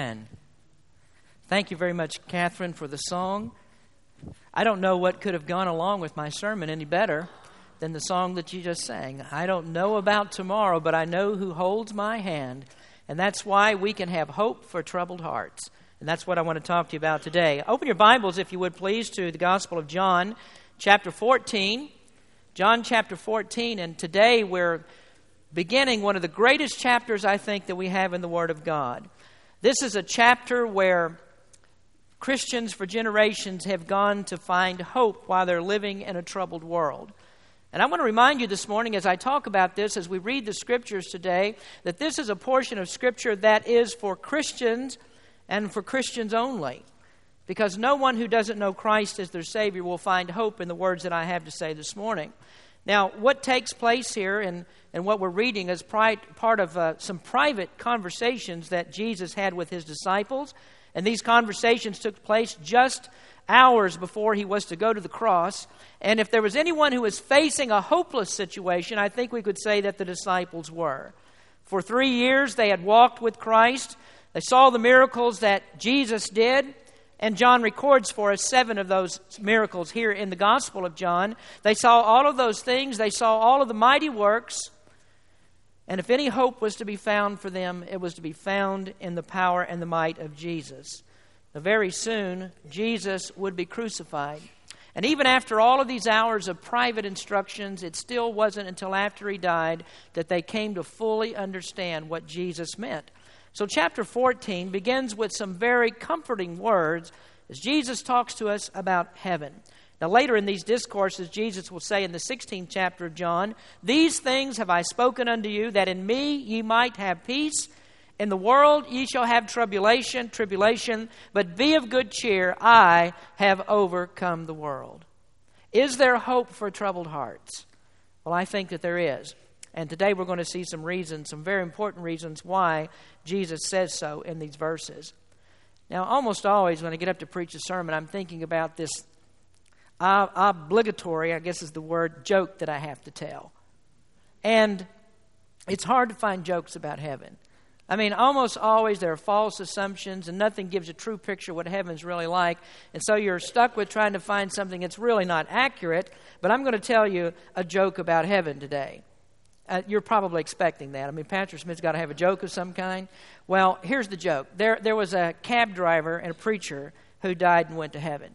Amen. Thank you very much, Catherine, for the song. I don't know what could have gone along with my sermon any better than the song that you just sang. I don't know about tomorrow, but I know who holds my hand. And that's why we can have hope for troubled hearts. And that's what I want to talk to you about today. Open your Bibles, if you would please, to the Gospel of John, chapter 14. John chapter 14. And today we're beginning one of the greatest chapters, I think, that we have in the Word of God. This is a chapter where Christians for generations have gone to find hope while they're living in a troubled world. And I want to remind you this morning as I talk about this, as we read the scriptures today, that this is a portion of scripture that is for Christians and for Christians only. Because no one who doesn't know Christ as their Savior will find hope in the words that I have to say this morning. Now, what takes place here and, and what we're reading is pri- part of uh, some private conversations that Jesus had with his disciples. And these conversations took place just hours before he was to go to the cross. And if there was anyone who was facing a hopeless situation, I think we could say that the disciples were. For three years, they had walked with Christ. They saw the miracles that Jesus did. And John records for us seven of those miracles here in the Gospel of John. They saw all of those things, they saw all of the mighty works. And if any hope was to be found for them, it was to be found in the power and the might of Jesus. Now, very soon, Jesus would be crucified. And even after all of these hours of private instructions, it still wasn't until after he died that they came to fully understand what Jesus meant. So, chapter 14 begins with some very comforting words as Jesus talks to us about heaven. Now, later in these discourses, Jesus will say in the 16th chapter of John, These things have I spoken unto you, that in me ye might have peace. In the world ye shall have tribulation, tribulation, but be of good cheer. I have overcome the world. Is there hope for troubled hearts? Well, I think that there is. And today we're going to see some reasons, some very important reasons why Jesus says so in these verses. Now, almost always when I get up to preach a sermon, I'm thinking about this obligatory, I guess is the word, joke that I have to tell. And it's hard to find jokes about heaven. I mean, almost always there are false assumptions, and nothing gives a true picture of what heaven's really like. And so you're stuck with trying to find something that's really not accurate. But I'm going to tell you a joke about heaven today. Uh, you're probably expecting that. I mean, Pastor Smith's got to have a joke of some kind. Well, here's the joke there, there was a cab driver and a preacher who died and went to heaven.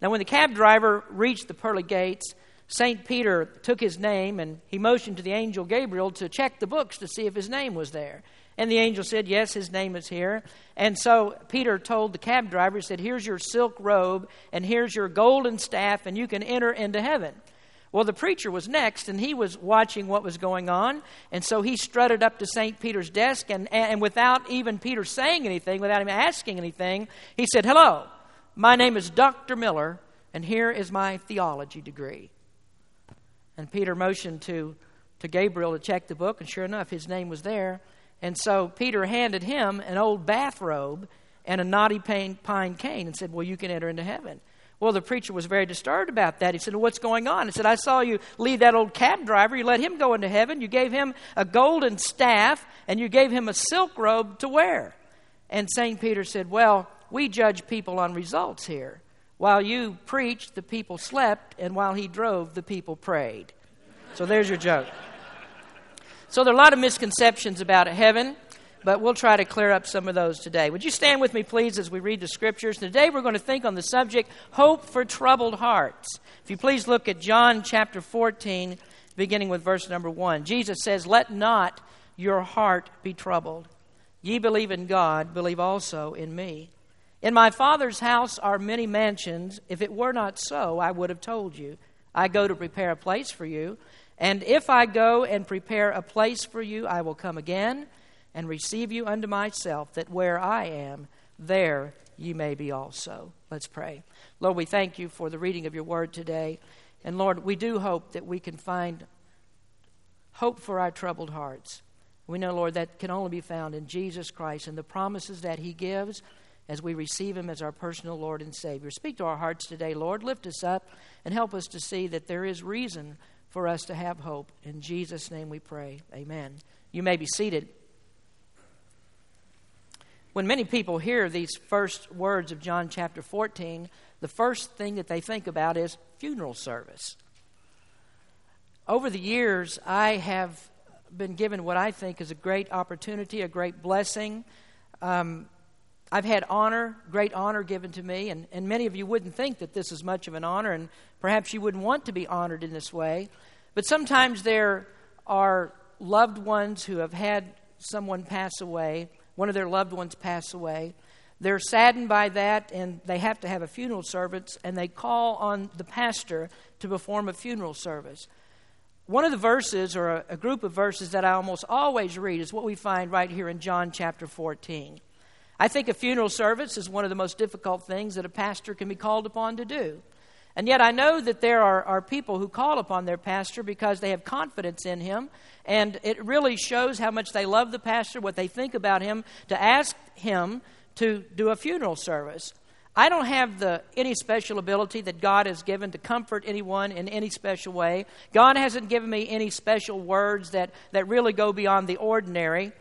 Now, when the cab driver reached the pearly gates, St. Peter took his name and he motioned to the angel Gabriel to check the books to see if his name was there. And the angel said, Yes, his name is here. And so Peter told the cab driver, He said, Here's your silk robe and here's your golden staff, and you can enter into heaven. Well, the preacher was next, and he was watching what was going on. And so he strutted up to St. Peter's desk, and, and without even Peter saying anything, without him asking anything, he said, Hello, my name is Dr. Miller, and here is my theology degree. And Peter motioned to, to Gabriel to check the book, and sure enough, his name was there. And so Peter handed him an old bathrobe and a knotty pine cane and said, Well, you can enter into heaven. Well, the preacher was very disturbed about that. He said, What's going on? He said, I saw you lead that old cab driver. You let him go into heaven. You gave him a golden staff, and you gave him a silk robe to wear. And St. Peter said, Well, we judge people on results here. While you preached, the people slept, and while he drove, the people prayed. So there's your joke. So there are a lot of misconceptions about heaven but we'll try to clear up some of those today. Would you stand with me, please, as we read the scriptures? Today we're going to think on the subject hope for troubled hearts. If you please look at John chapter 14, beginning with verse number 1. Jesus says, Let not your heart be troubled. Ye believe in God, believe also in me. In my Father's house are many mansions. If it were not so, I would have told you. I go to prepare a place for you. And if I go and prepare a place for you, I will come again and receive you unto myself, that where I am, there you may be also. Let's pray. Lord, we thank you for the reading of your word today. And Lord, we do hope that we can find hope for our troubled hearts. We know, Lord, that can only be found in Jesus Christ and the promises that he gives as we receive him as our personal Lord and Savior. Speak to our hearts today, Lord. Lift us up and help us to see that there is reason for us to have hope. In Jesus' name we pray. Amen. You may be seated. When many people hear these first words of John chapter 14, the first thing that they think about is funeral service. Over the years, I have been given what I think is a great opportunity, a great blessing. Um, I've had honor, great honor given to me, and, and many of you wouldn't think that this is much of an honor, and perhaps you wouldn't want to be honored in this way. But sometimes there are loved ones who have had someone pass away, one of their loved ones pass away. They're saddened by that, and they have to have a funeral service, and they call on the pastor to perform a funeral service. One of the verses, or a, a group of verses that I almost always read, is what we find right here in John chapter 14. I think a funeral service is one of the most difficult things that a pastor can be called upon to do. And yet, I know that there are, are people who call upon their pastor because they have confidence in him, and it really shows how much they love the pastor, what they think about him, to ask him to do a funeral service. I don't have the, any special ability that God has given to comfort anyone in any special way. God hasn't given me any special words that, that really go beyond the ordinary.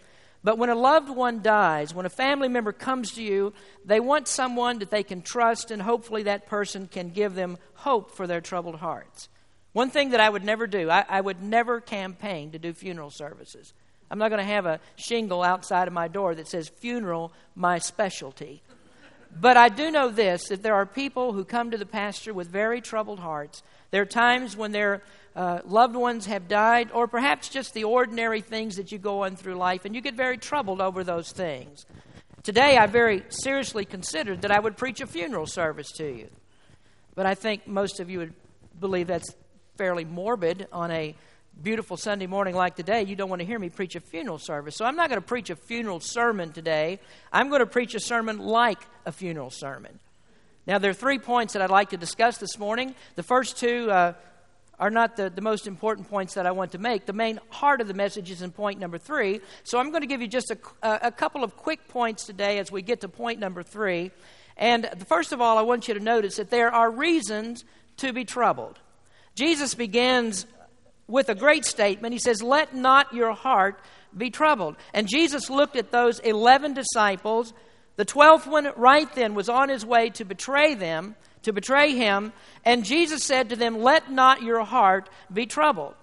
But when a loved one dies, when a family member comes to you, they want someone that they can trust, and hopefully that person can give them hope for their troubled hearts. One thing that I would never do, I, I would never campaign to do funeral services. I'm not going to have a shingle outside of my door that says funeral, my specialty. But I do know this that there are people who come to the pastor with very troubled hearts. There are times when their uh, loved ones have died, or perhaps just the ordinary things that you go on through life, and you get very troubled over those things. Today, I very seriously considered that I would preach a funeral service to you. But I think most of you would believe that's fairly morbid on a beautiful Sunday morning like today, you don't want to hear me preach a funeral service. So I'm not going to preach a funeral sermon today. I'm going to preach a sermon like a funeral sermon. Now, there are three points that I'd like to discuss this morning. The first two uh, are not the, the most important points that I want to make. The main heart of the message is in point number three. So I'm going to give you just a, a couple of quick points today as we get to point number three. And first of all, I want you to notice that there are reasons to be troubled. Jesus begins with a great statement. He says, Let not your heart be troubled. And Jesus looked at those 11 disciples. The 12th one, right then, was on his way to betray them, to betray him. And Jesus said to them, Let not your heart be troubled.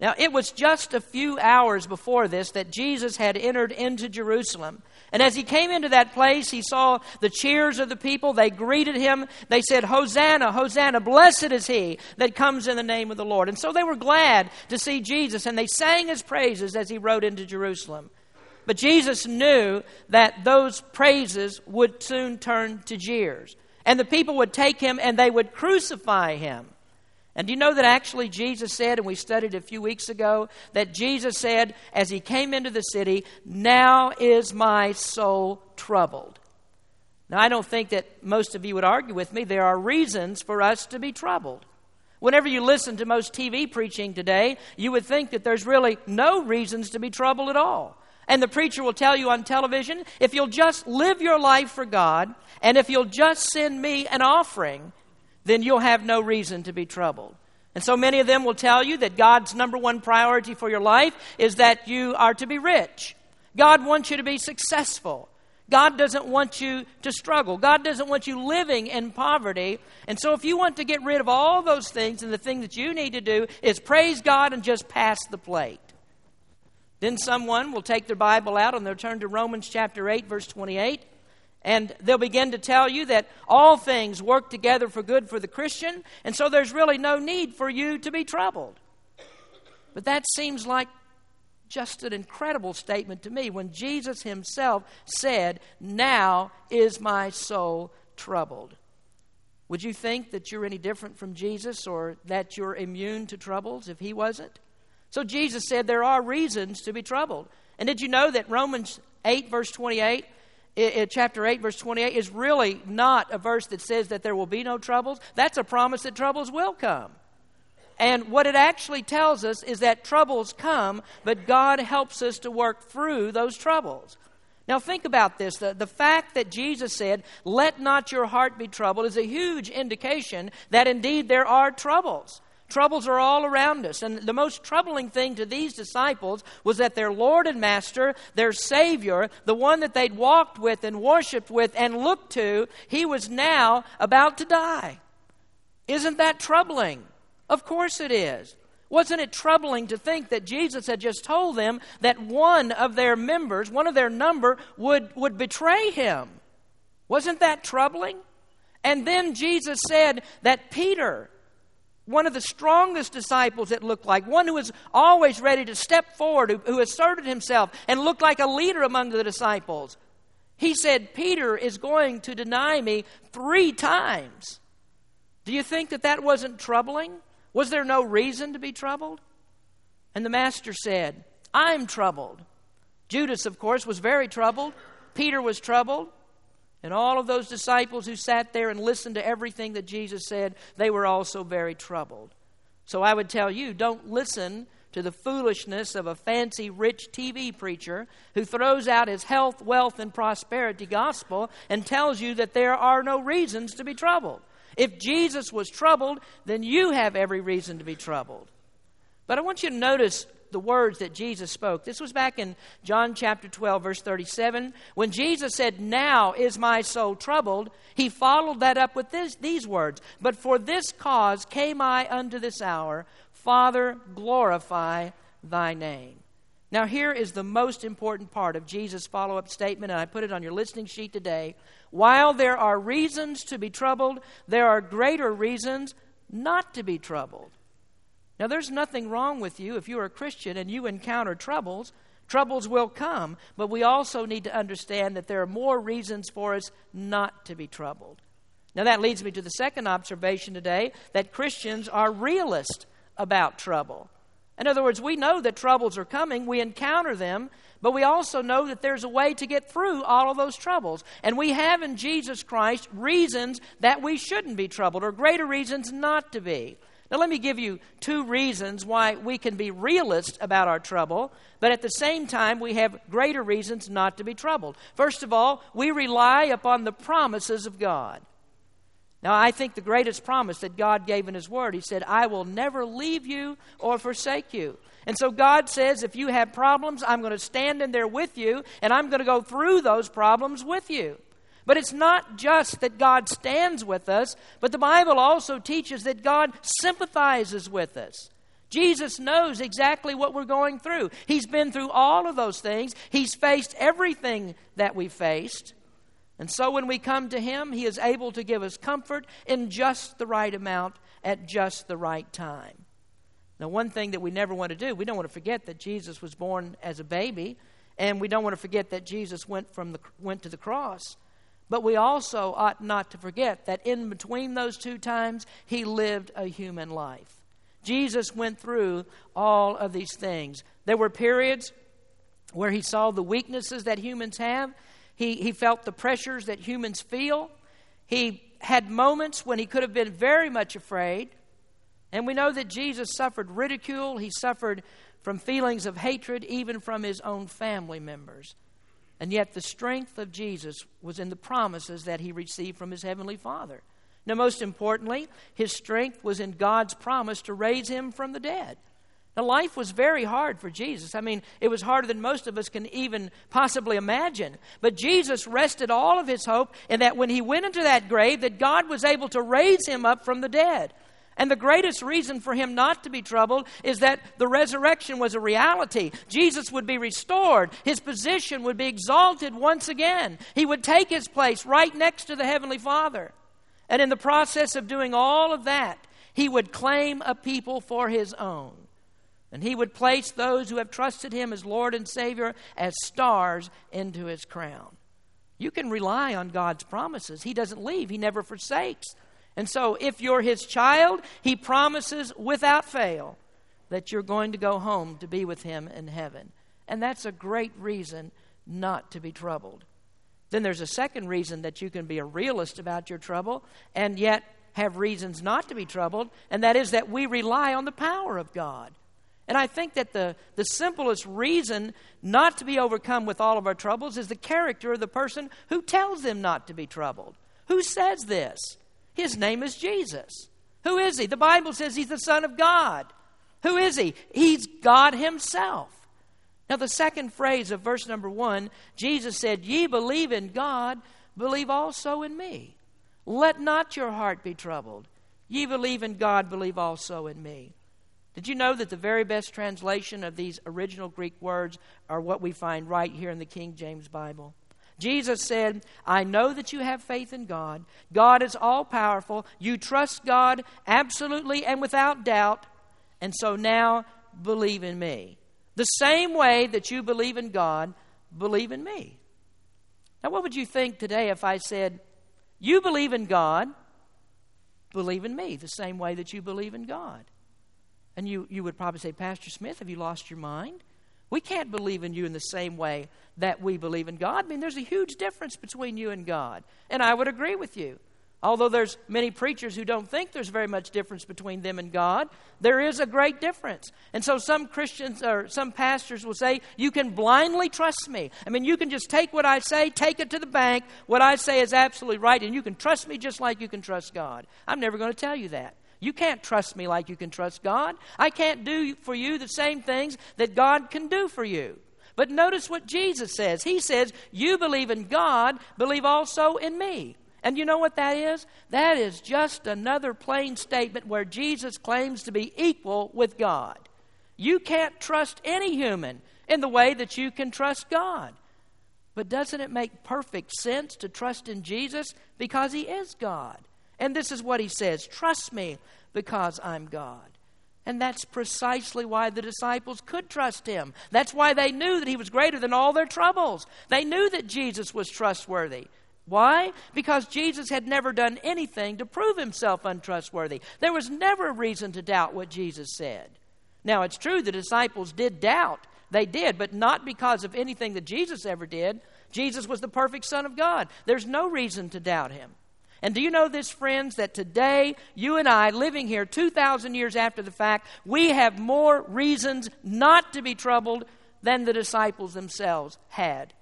Now, it was just a few hours before this that Jesus had entered into Jerusalem. And as he came into that place, he saw the cheers of the people. They greeted him. They said, Hosanna, Hosanna, blessed is he that comes in the name of the Lord. And so they were glad to see Jesus, and they sang his praises as he rode into Jerusalem. But Jesus knew that those praises would soon turn to jeers. And the people would take him and they would crucify him. And do you know that actually Jesus said, and we studied a few weeks ago, that Jesus said as he came into the city, Now is my soul troubled. Now, I don't think that most of you would argue with me. There are reasons for us to be troubled. Whenever you listen to most TV preaching today, you would think that there's really no reasons to be troubled at all. And the preacher will tell you on television if you'll just live your life for God, and if you'll just send me an offering, then you'll have no reason to be troubled. And so many of them will tell you that God's number one priority for your life is that you are to be rich. God wants you to be successful. God doesn't want you to struggle. God doesn't want you living in poverty. And so, if you want to get rid of all those things, and the thing that you need to do is praise God and just pass the plate. Then someone will take their Bible out and they'll turn to Romans chapter 8, verse 28. And they'll begin to tell you that all things work together for good for the Christian, and so there's really no need for you to be troubled. But that seems like just an incredible statement to me when Jesus himself said, Now is my soul troubled. Would you think that you're any different from Jesus or that you're immune to troubles if he wasn't? So Jesus said there are reasons to be troubled. And did you know that Romans 8, verse 28, chapter 8, verse 28, is really not a verse that says that there will be no troubles. That's a promise that troubles will come. And what it actually tells us is that troubles come, but God helps us to work through those troubles. Now, think about this. The, the fact that Jesus said, Let not your heart be troubled, is a huge indication that indeed there are troubles. Troubles are all around us. And the most troubling thing to these disciples was that their Lord and Master, their Savior, the one that they'd walked with and worshiped with and looked to, he was now about to die. Isn't that troubling? Of course it is. Wasn't it troubling to think that Jesus had just told them that one of their members, one of their number, would, would betray him? Wasn't that troubling? And then Jesus said that Peter, one of the strongest disciples, it looked like, one who was always ready to step forward, who, who asserted himself and looked like a leader among the disciples, he said, Peter is going to deny me three times. Do you think that that wasn't troubling? Was there no reason to be troubled? And the master said, I'm troubled. Judas, of course, was very troubled. Peter was troubled. And all of those disciples who sat there and listened to everything that Jesus said, they were also very troubled. So I would tell you don't listen to the foolishness of a fancy, rich TV preacher who throws out his health, wealth, and prosperity gospel and tells you that there are no reasons to be troubled. If Jesus was troubled, then you have every reason to be troubled. But I want you to notice the words that Jesus spoke. This was back in John chapter 12, verse 37. When Jesus said, Now is my soul troubled, he followed that up with this, these words But for this cause came I unto this hour. Father, glorify thy name. Now, here is the most important part of Jesus' follow up statement, and I put it on your listening sheet today. While there are reasons to be troubled, there are greater reasons not to be troubled. Now, there's nothing wrong with you if you're a Christian and you encounter troubles. Troubles will come, but we also need to understand that there are more reasons for us not to be troubled. Now, that leads me to the second observation today that Christians are realist about trouble. In other words, we know that troubles are coming, we encounter them, but we also know that there's a way to get through all of those troubles. And we have in Jesus Christ reasons that we shouldn't be troubled, or greater reasons not to be. Now, let me give you two reasons why we can be realist about our trouble, but at the same time, we have greater reasons not to be troubled. First of all, we rely upon the promises of God. Now, I think the greatest promise that God gave in His Word, He said, I will never leave you or forsake you. And so God says, if you have problems, I'm going to stand in there with you, and I'm going to go through those problems with you. But it's not just that God stands with us, but the Bible also teaches that God sympathizes with us. Jesus knows exactly what we're going through. He's been through all of those things, He's faced everything that we faced. And so when we come to Him, He is able to give us comfort in just the right amount at just the right time. Now, one thing that we never want to do, we don't want to forget that Jesus was born as a baby, and we don't want to forget that Jesus went, from the, went to the cross. But we also ought not to forget that in between those two times, he lived a human life. Jesus went through all of these things. There were periods where he saw the weaknesses that humans have, he, he felt the pressures that humans feel. He had moments when he could have been very much afraid. And we know that Jesus suffered ridicule, he suffered from feelings of hatred, even from his own family members. And yet, the strength of Jesus was in the promises that he received from his heavenly Father. Now, most importantly, his strength was in God's promise to raise him from the dead. Now, life was very hard for Jesus. I mean, it was harder than most of us can even possibly imagine. But Jesus rested all of his hope in that when he went into that grave, that God was able to raise him up from the dead. And the greatest reason for him not to be troubled is that the resurrection was a reality. Jesus would be restored, his position would be exalted once again. He would take his place right next to the Heavenly Father. And in the process of doing all of that, he would claim a people for his own. And he would place those who have trusted him as Lord and Savior as stars into his crown. You can rely on God's promises. He doesn't leave, he never forsakes. And so, if you're his child, he promises without fail that you're going to go home to be with him in heaven. And that's a great reason not to be troubled. Then there's a second reason that you can be a realist about your trouble and yet have reasons not to be troubled, and that is that we rely on the power of God. And I think that the, the simplest reason not to be overcome with all of our troubles is the character of the person who tells them not to be troubled. Who says this? His name is Jesus. Who is he? The Bible says he's the Son of God. Who is he? He's God himself. Now, the second phrase of verse number one, Jesus said, Ye believe in God, believe also in me. Let not your heart be troubled. Ye believe in God, believe also in me. Did you know that the very best translation of these original Greek words are what we find right here in the King James Bible? Jesus said, I know that you have faith in God. God is all powerful. You trust God absolutely and without doubt. And so now believe in me. The same way that you believe in God, believe in me. Now, what would you think today if I said, You believe in God, believe in me, the same way that you believe in God? And you, you would probably say, Pastor Smith, have you lost your mind? We can't believe in you in the same way that we believe in God. I mean, there's a huge difference between you and God. And I would agree with you. Although there's many preachers who don't think there's very much difference between them and God, there is a great difference. And so some Christians or some pastors will say, You can blindly trust me. I mean, you can just take what I say, take it to the bank. What I say is absolutely right, and you can trust me just like you can trust God. I'm never going to tell you that. You can't trust me like you can trust God. I can't do for you the same things that God can do for you. But notice what Jesus says. He says, You believe in God, believe also in me. And you know what that is? That is just another plain statement where Jesus claims to be equal with God. You can't trust any human in the way that you can trust God. But doesn't it make perfect sense to trust in Jesus because he is God? And this is what he says Trust me because I'm God. And that's precisely why the disciples could trust him. That's why they knew that he was greater than all their troubles. They knew that Jesus was trustworthy. Why? Because Jesus had never done anything to prove himself untrustworthy. There was never a reason to doubt what Jesus said. Now, it's true the disciples did doubt. They did, but not because of anything that Jesus ever did. Jesus was the perfect Son of God. There's no reason to doubt him. And do you know this, friends, that today, you and I, living here 2,000 years after the fact, we have more reasons not to be troubled than the disciples themselves had.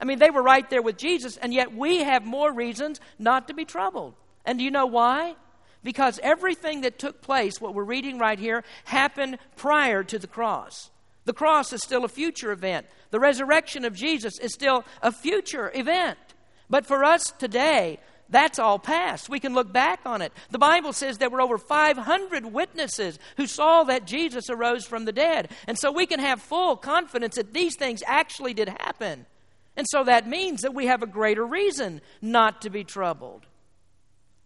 I mean, they were right there with Jesus, and yet we have more reasons not to be troubled. And do you know why? Because everything that took place, what we're reading right here, happened prior to the cross. The cross is still a future event. The resurrection of Jesus is still a future event. But for us today, that's all past. We can look back on it. The Bible says there were over 500 witnesses who saw that Jesus arose from the dead. And so we can have full confidence that these things actually did happen. And so that means that we have a greater reason not to be troubled.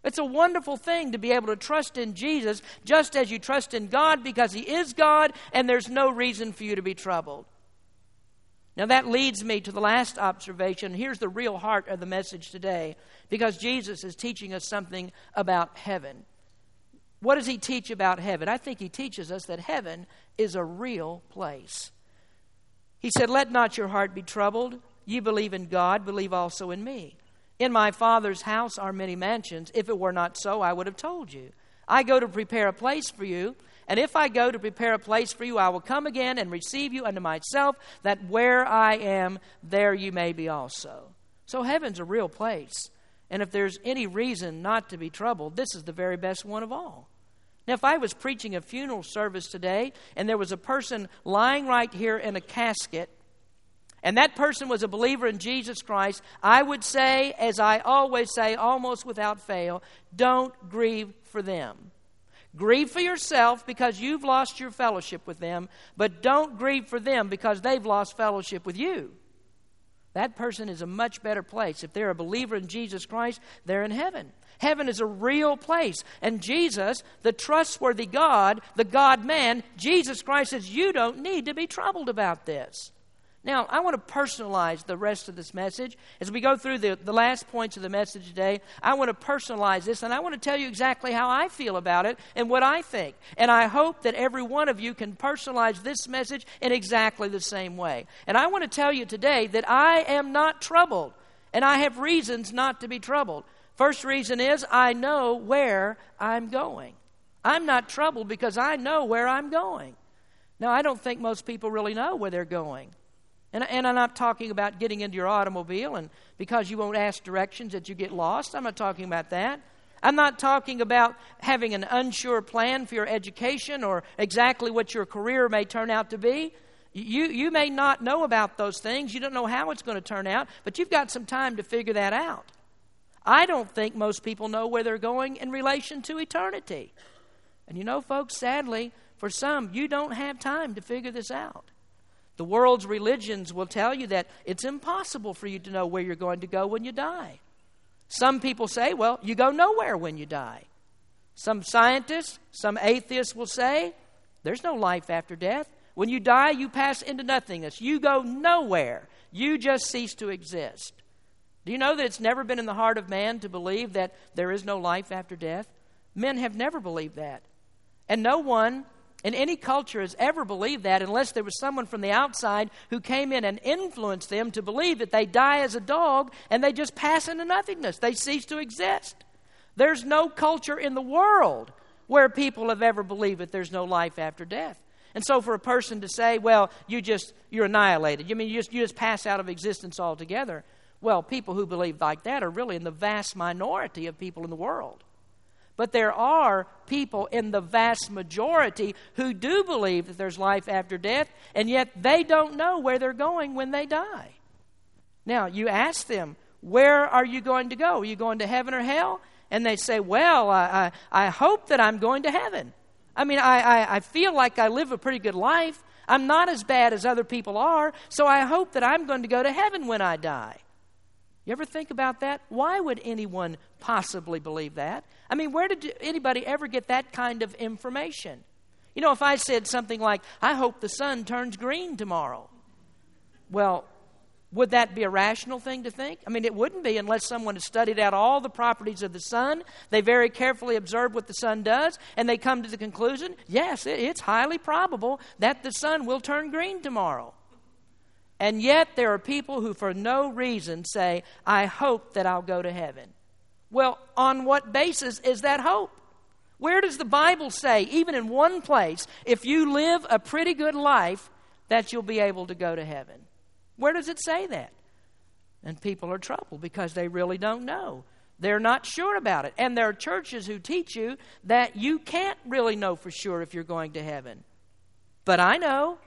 It's a wonderful thing to be able to trust in Jesus just as you trust in God because He is God and there's no reason for you to be troubled. Now, that leads me to the last observation. Here's the real heart of the message today because Jesus is teaching us something about heaven. What does he teach about heaven? I think he teaches us that heaven is a real place. He said, Let not your heart be troubled. Ye believe in God, believe also in me. In my Father's house are many mansions. If it were not so, I would have told you. I go to prepare a place for you. And if I go to prepare a place for you, I will come again and receive you unto myself, that where I am, there you may be also. So heaven's a real place. And if there's any reason not to be troubled, this is the very best one of all. Now, if I was preaching a funeral service today and there was a person lying right here in a casket, and that person was a believer in Jesus Christ, I would say, as I always say, almost without fail, don't grieve for them. Grieve for yourself because you've lost your fellowship with them, but don't grieve for them because they've lost fellowship with you. That person is a much better place. If they're a believer in Jesus Christ, they're in heaven. Heaven is a real place. And Jesus, the trustworthy God, the God man, Jesus Christ says, You don't need to be troubled about this. Now, I want to personalize the rest of this message. As we go through the, the last points of the message today, I want to personalize this and I want to tell you exactly how I feel about it and what I think. And I hope that every one of you can personalize this message in exactly the same way. And I want to tell you today that I am not troubled, and I have reasons not to be troubled. First reason is I know where I'm going. I'm not troubled because I know where I'm going. Now, I don't think most people really know where they're going. And, and I'm not talking about getting into your automobile and because you won't ask directions that you get lost. I'm not talking about that. I'm not talking about having an unsure plan for your education or exactly what your career may turn out to be. You, you may not know about those things. You don't know how it's going to turn out, but you've got some time to figure that out. I don't think most people know where they're going in relation to eternity. And you know, folks, sadly, for some, you don't have time to figure this out. The world's religions will tell you that it's impossible for you to know where you're going to go when you die. Some people say, well, you go nowhere when you die. Some scientists, some atheists will say, there's no life after death. When you die, you pass into nothingness. You go nowhere. You just cease to exist. Do you know that it's never been in the heart of man to believe that there is no life after death? Men have never believed that. And no one in any culture has ever believed that unless there was someone from the outside who came in and influenced them to believe that they die as a dog and they just pass into nothingness. They cease to exist. There's no culture in the world where people have ever believed that there's no life after death. And so for a person to say, well, you just you're annihilated. You mean you just you just pass out of existence altogether. Well, people who believe like that are really in the vast minority of people in the world. But there are people in the vast majority who do believe that there's life after death, and yet they don't know where they're going when they die. Now, you ask them, Where are you going to go? Are you going to heaven or hell? And they say, Well, I, I, I hope that I'm going to heaven. I mean, I, I, I feel like I live a pretty good life. I'm not as bad as other people are, so I hope that I'm going to go to heaven when I die. You ever think about that? Why would anyone possibly believe that? I mean, where did anybody ever get that kind of information? You know, if I said something like, I hope the sun turns green tomorrow, well, would that be a rational thing to think? I mean, it wouldn't be unless someone had studied out all the properties of the sun. They very carefully observe what the sun does, and they come to the conclusion yes, it's highly probable that the sun will turn green tomorrow. And yet, there are people who, for no reason, say, I hope that I'll go to heaven. Well, on what basis is that hope? Where does the Bible say, even in one place, if you live a pretty good life, that you'll be able to go to heaven? Where does it say that? And people are troubled because they really don't know. They're not sure about it. And there are churches who teach you that you can't really know for sure if you're going to heaven. But I know.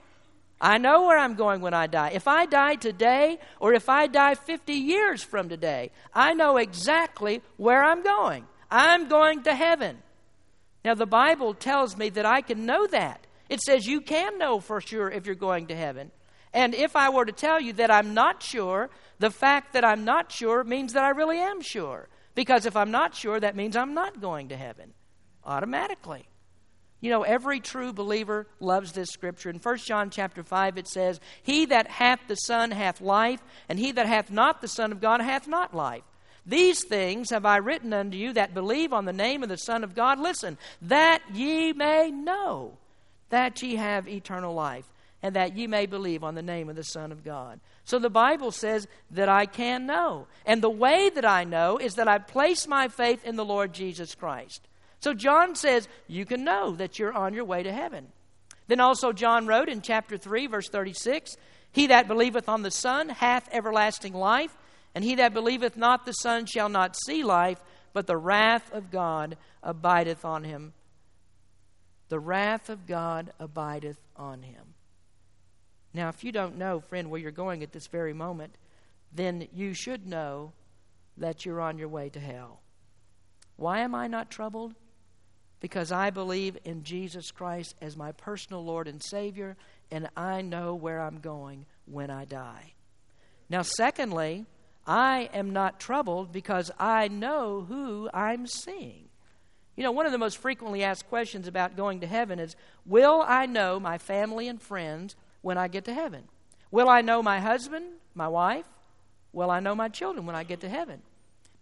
I know where I'm going when I die. If I die today or if I die 50 years from today, I know exactly where I'm going. I'm going to heaven. Now, the Bible tells me that I can know that. It says you can know for sure if you're going to heaven. And if I were to tell you that I'm not sure, the fact that I'm not sure means that I really am sure. Because if I'm not sure, that means I'm not going to heaven automatically. You know, every true believer loves this scripture. In 1 John chapter 5 it says, He that hath the Son hath life, and he that hath not the Son of God hath not life. These things have I written unto you that believe on the name of the Son of God. Listen, that ye may know that ye have eternal life, and that ye may believe on the name of the Son of God. So the Bible says that I can know. And the way that I know is that I place my faith in the Lord Jesus Christ. So John says, You can know that you're on your way to heaven. Then also, John wrote in chapter 3, verse 36 He that believeth on the Son hath everlasting life, and he that believeth not the Son shall not see life, but the wrath of God abideth on him. The wrath of God abideth on him. Now, if you don't know, friend, where you're going at this very moment, then you should know that you're on your way to hell. Why am I not troubled? Because I believe in Jesus Christ as my personal Lord and Savior, and I know where I'm going when I die. Now, secondly, I am not troubled because I know who I'm seeing. You know, one of the most frequently asked questions about going to heaven is Will I know my family and friends when I get to heaven? Will I know my husband, my wife? Will I know my children when I get to heaven?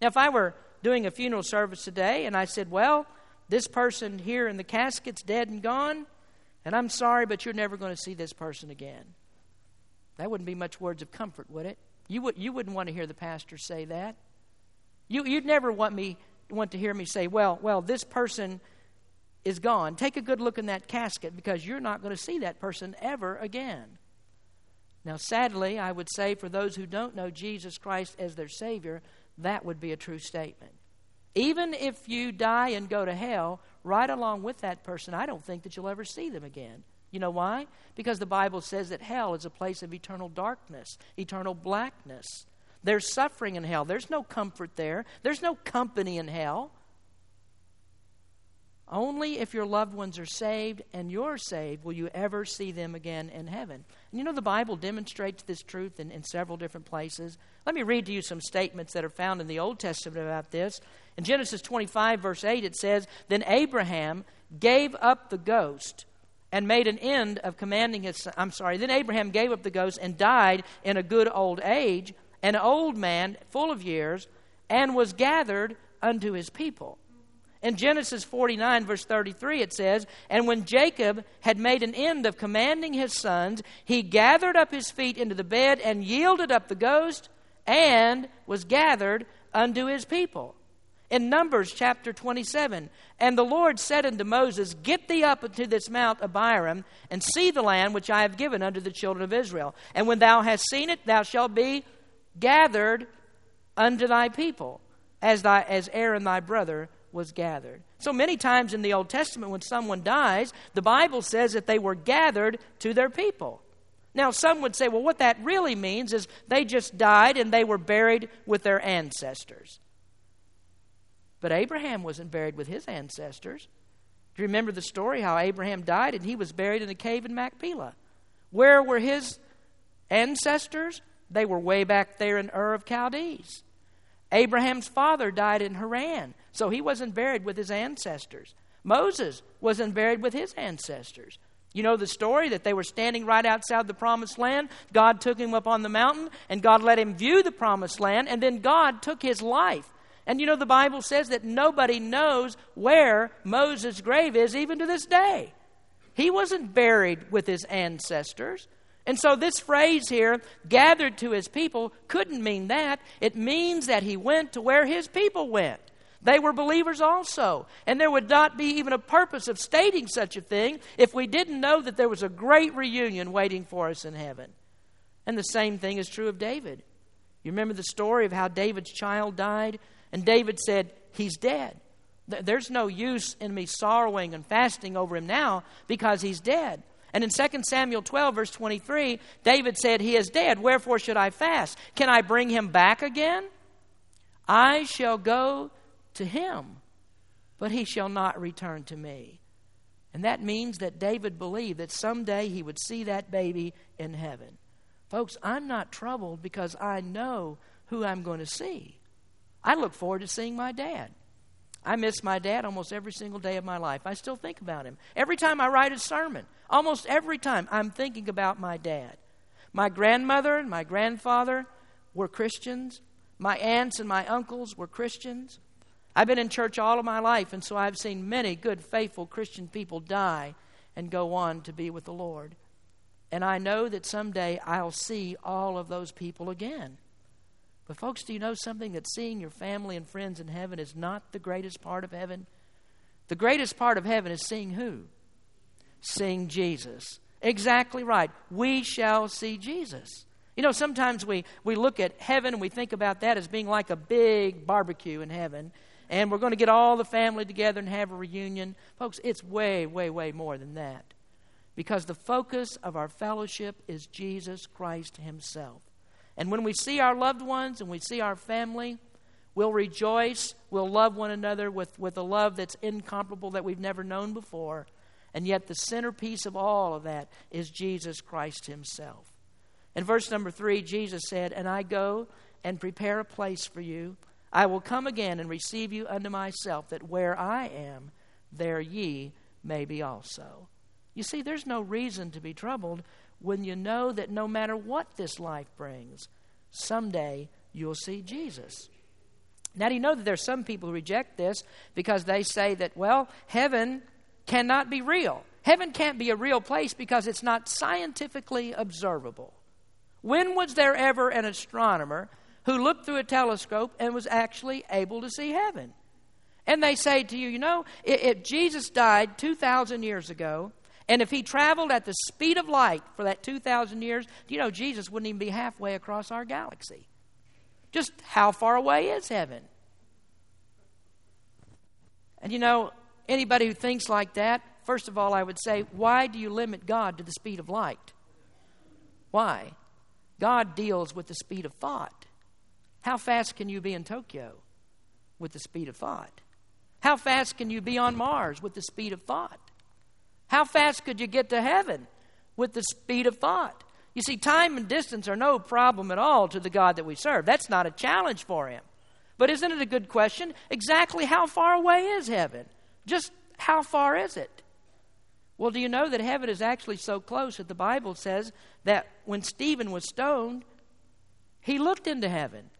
Now, if I were doing a funeral service today and I said, Well, this person here in the casket's dead and gone, and I'm sorry, but you're never going to see this person again. That wouldn't be much words of comfort, would it? You, would, you wouldn't want to hear the pastor say that. You, you'd never want me want to hear me say, well, well, this person is gone. Take a good look in that casket because you're not going to see that person ever again. Now, sadly, I would say for those who don't know Jesus Christ as their Savior, that would be a true statement. Even if you die and go to hell, right along with that person, I don't think that you'll ever see them again. You know why? Because the Bible says that hell is a place of eternal darkness, eternal blackness. There's suffering in hell. There's no comfort there. There's no company in hell. Only if your loved ones are saved and you're saved will you ever see them again in heaven. And you know, the Bible demonstrates this truth in, in several different places. Let me read to you some statements that are found in the Old Testament about this. In Genesis 25, verse 8, it says, Then Abraham gave up the ghost and made an end of commanding his son. I'm sorry, then Abraham gave up the ghost and died in a good old age, an old man, full of years, and was gathered unto his people. In Genesis 49, verse 33, it says, And when Jacob had made an end of commanding his sons, he gathered up his feet into the bed and yielded up the ghost and was gathered unto his people. In Numbers chapter 27, and the Lord said unto Moses, Get thee up unto this mount Abarim, and see the land which I have given unto the children of Israel. And when thou hast seen it, thou shalt be gathered unto thy people, as, thy, as Aaron thy brother was gathered. So many times in the Old Testament, when someone dies, the Bible says that they were gathered to their people. Now, some would say, well, what that really means is they just died and they were buried with their ancestors. But Abraham wasn't buried with his ancestors. Do you remember the story how Abraham died and he was buried in a cave in Machpelah? Where were his ancestors? They were way back there in Ur of Chaldees. Abraham's father died in Haran, so he wasn't buried with his ancestors. Moses wasn't buried with his ancestors. You know the story that they were standing right outside the promised land. God took him up on the mountain, and God let him view the promised land, and then God took his life. And you know the Bible says that nobody knows where Moses' grave is, even to this day. He wasn't buried with his ancestors. And so, this phrase here, gathered to his people, couldn't mean that. It means that he went to where his people went. They were believers also. And there would not be even a purpose of stating such a thing if we didn't know that there was a great reunion waiting for us in heaven. And the same thing is true of David. You remember the story of how David's child died? And David said, He's dead. There's no use in me sorrowing and fasting over him now because he's dead. And in 2 Samuel 12, verse 23, David said, He is dead. Wherefore should I fast? Can I bring him back again? I shall go to him, but he shall not return to me. And that means that David believed that someday he would see that baby in heaven. Folks, I'm not troubled because I know who I'm going to see. I look forward to seeing my dad. I miss my dad almost every single day of my life. I still think about him. Every time I write a sermon, almost every time, I'm thinking about my dad. My grandmother and my grandfather were Christians. My aunts and my uncles were Christians. I've been in church all of my life, and so I've seen many good, faithful Christian people die and go on to be with the Lord. And I know that someday I'll see all of those people again. But, folks, do you know something? That seeing your family and friends in heaven is not the greatest part of heaven. The greatest part of heaven is seeing who? Seeing Jesus. Exactly right. We shall see Jesus. You know, sometimes we, we look at heaven and we think about that as being like a big barbecue in heaven, and we're going to get all the family together and have a reunion. Folks, it's way, way, way more than that. Because the focus of our fellowship is Jesus Christ Himself. And when we see our loved ones and we see our family, we'll rejoice. We'll love one another with, with a love that's incomparable that we've never known before. And yet, the centerpiece of all of that is Jesus Christ Himself. In verse number three, Jesus said, And I go and prepare a place for you. I will come again and receive you unto myself, that where I am, there ye may be also. You see, there's no reason to be troubled when you know that no matter what this life brings, someday you'll see Jesus. Now, do you know that there's some people who reject this because they say that, well, heaven cannot be real. Heaven can't be a real place because it's not scientifically observable. When was there ever an astronomer who looked through a telescope and was actually able to see heaven? And they say to you, you know, if Jesus died 2,000 years ago, and if he traveled at the speed of light for that 2,000 years, you know, Jesus wouldn't even be halfway across our galaxy. Just how far away is heaven? And you know, anybody who thinks like that, first of all, I would say, why do you limit God to the speed of light? Why? God deals with the speed of thought. How fast can you be in Tokyo with the speed of thought? How fast can you be on Mars with the speed of thought? How fast could you get to heaven with the speed of thought? You see, time and distance are no problem at all to the God that we serve. That's not a challenge for him. But isn't it a good question? Exactly how far away is heaven? Just how far is it? Well, do you know that heaven is actually so close that the Bible says that when Stephen was stoned, he looked into heaven.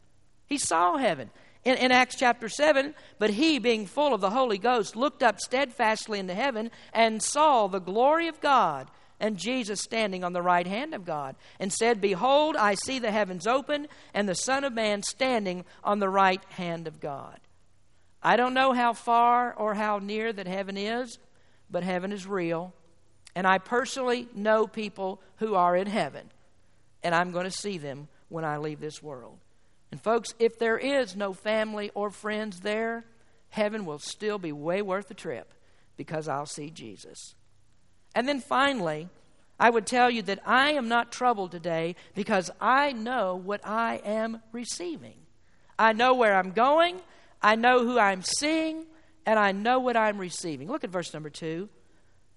He saw heaven. In, in, Acts chapter 7, but he, being full of the Holy Ghost, looked up steadfastly into heaven and saw the glory of God and Jesus standing on the right hand of God, and said, Behold, I see the heavens open, and the Son of Man standing on the right hand of God. I don't know how far or how near that heaven is, but heaven is real. And I personally know people who are in heaven, and I'm going to see them when I leave this world. And, folks, if there is no family or friends there, heaven will still be way worth the trip because I'll see Jesus. And then finally, I would tell you that I am not troubled today because I know what I am receiving. I know where I'm going, I know who I'm seeing, and I know what I'm receiving. Look at verse number two.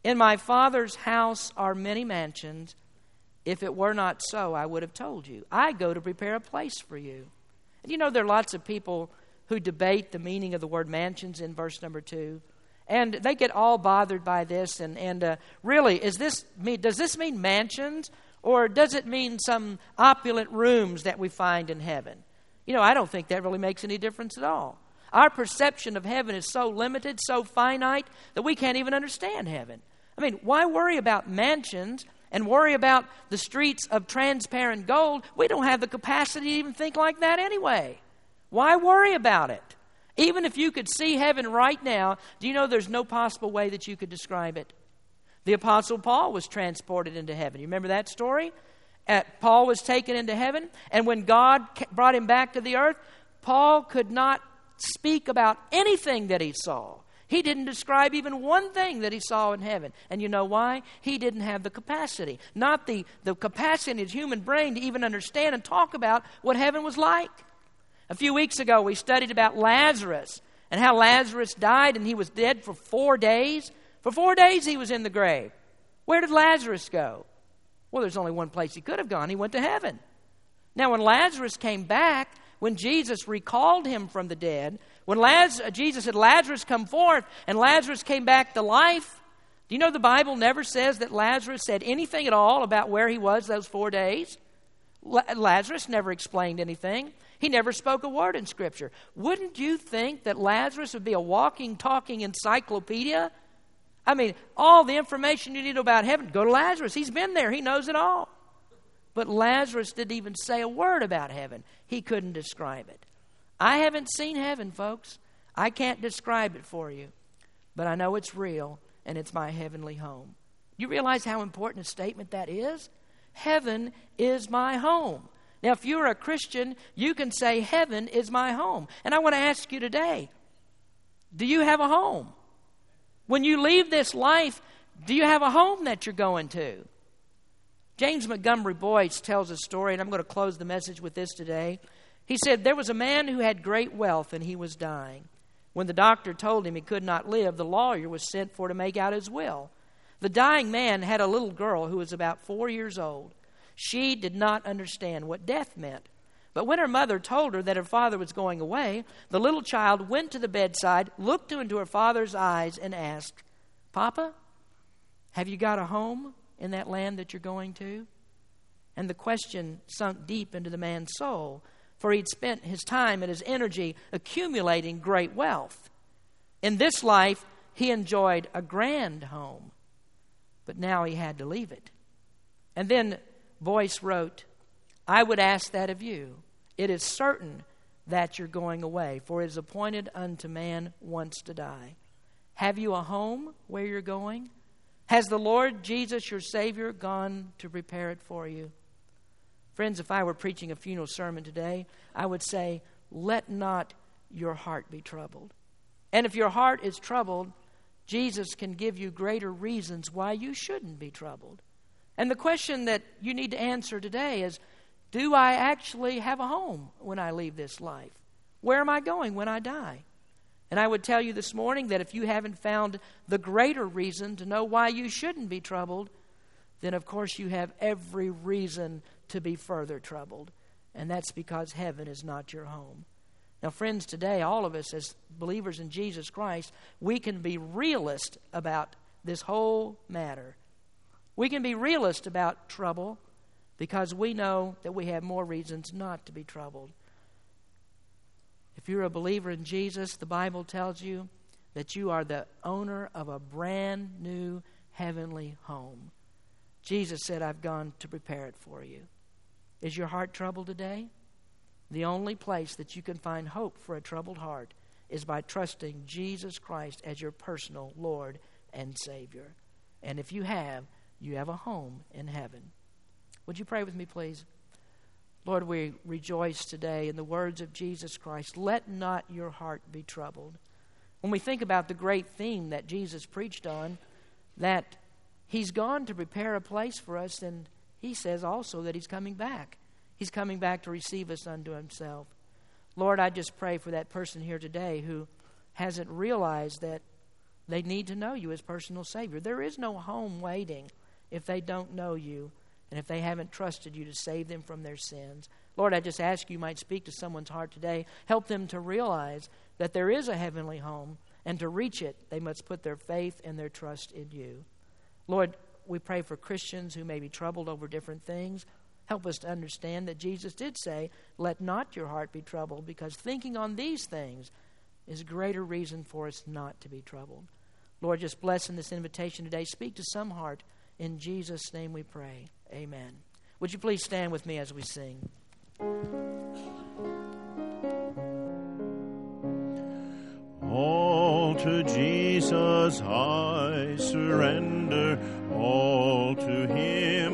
In my Father's house are many mansions. If it were not so, I would have told you. I go to prepare a place for you. You know, there are lots of people who debate the meaning of the word mansions in verse number two. And they get all bothered by this. And, and uh, really, is this mean, does this mean mansions? Or does it mean some opulent rooms that we find in heaven? You know, I don't think that really makes any difference at all. Our perception of heaven is so limited, so finite, that we can't even understand heaven. I mean, why worry about mansions and worry about the streets of transparent gold. We don't have the capacity to even think like that anyway. Why worry about it? Even if you could see heaven right now, do you know there's no possible way that you could describe it? The Apostle Paul was transported into heaven. You remember that story? At, Paul was taken into heaven, and when God brought him back to the earth, Paul could not speak about anything that he saw. He didn't describe even one thing that he saw in heaven. And you know why? He didn't have the capacity. Not the, the capacity in his human brain to even understand and talk about what heaven was like. A few weeks ago, we studied about Lazarus and how Lazarus died and he was dead for four days. For four days, he was in the grave. Where did Lazarus go? Well, there's only one place he could have gone. He went to heaven. Now, when Lazarus came back, when Jesus recalled him from the dead, when Laz- uh, Jesus said, Lazarus, come forth, and Lazarus came back to life, do you know the Bible never says that Lazarus said anything at all about where he was those four days? Lazarus never explained anything. He never spoke a word in Scripture. Wouldn't you think that Lazarus would be a walking, talking encyclopedia? I mean, all the information you need about heaven, go to Lazarus. He's been there, he knows it all. But Lazarus didn't even say a word about heaven, he couldn't describe it. I haven't seen heaven, folks. I can't describe it for you, but I know it's real and it's my heavenly home. You realize how important a statement that is? Heaven is my home. Now, if you're a Christian, you can say, Heaven is my home. And I want to ask you today do you have a home? When you leave this life, do you have a home that you're going to? James Montgomery Boice tells a story, and I'm going to close the message with this today. He said, There was a man who had great wealth, and he was dying. When the doctor told him he could not live, the lawyer was sent for to make out his will. The dying man had a little girl who was about four years old. She did not understand what death meant. But when her mother told her that her father was going away, the little child went to the bedside, looked into her father's eyes, and asked, Papa, have you got a home in that land that you're going to? And the question sunk deep into the man's soul, for he'd spent his time and his energy accumulating great wealth. In this life, he enjoyed a grand home, but now he had to leave it. And then Boice wrote, I would ask that of you. It is certain that you're going away, for it is appointed unto man once to die. Have you a home where you're going? Has the Lord Jesus, your Savior, gone to prepare it for you? Friends, if I were preaching a funeral sermon today, I would say, Let not your heart be troubled. And if your heart is troubled, Jesus can give you greater reasons why you shouldn't be troubled. And the question that you need to answer today is Do I actually have a home when I leave this life? Where am I going when I die? And I would tell you this morning that if you haven't found the greater reason to know why you shouldn't be troubled, then of course you have every reason to be further troubled. And that's because heaven is not your home. Now, friends, today, all of us as believers in Jesus Christ, we can be realist about this whole matter. We can be realist about trouble because we know that we have more reasons not to be troubled. If you're a believer in Jesus, the Bible tells you that you are the owner of a brand new heavenly home. Jesus said, I've gone to prepare it for you. Is your heart troubled today? The only place that you can find hope for a troubled heart is by trusting Jesus Christ as your personal Lord and Savior. And if you have, you have a home in heaven. Would you pray with me, please? Lord, we rejoice today in the words of Jesus Christ. Let not your heart be troubled. When we think about the great theme that Jesus preached on, that He's gone to prepare a place for us, and He says also that He's coming back. He's coming back to receive us unto Himself. Lord, I just pray for that person here today who hasn't realized that they need to know you as personal Savior. There is no home waiting if they don't know you and if they haven't trusted you to save them from their sins. Lord, I just ask you might speak to someone's heart today. Help them to realize that there is a heavenly home, and to reach it, they must put their faith and their trust in you. Lord, we pray for Christians who may be troubled over different things. Help us to understand that Jesus did say, Let not your heart be troubled, because thinking on these things is greater reason for us not to be troubled. Lord, just bless in this invitation today. Speak to some heart. In Jesus' name we pray. Amen. Would you please stand with me as we sing? All to Jesus I surrender, all to Him.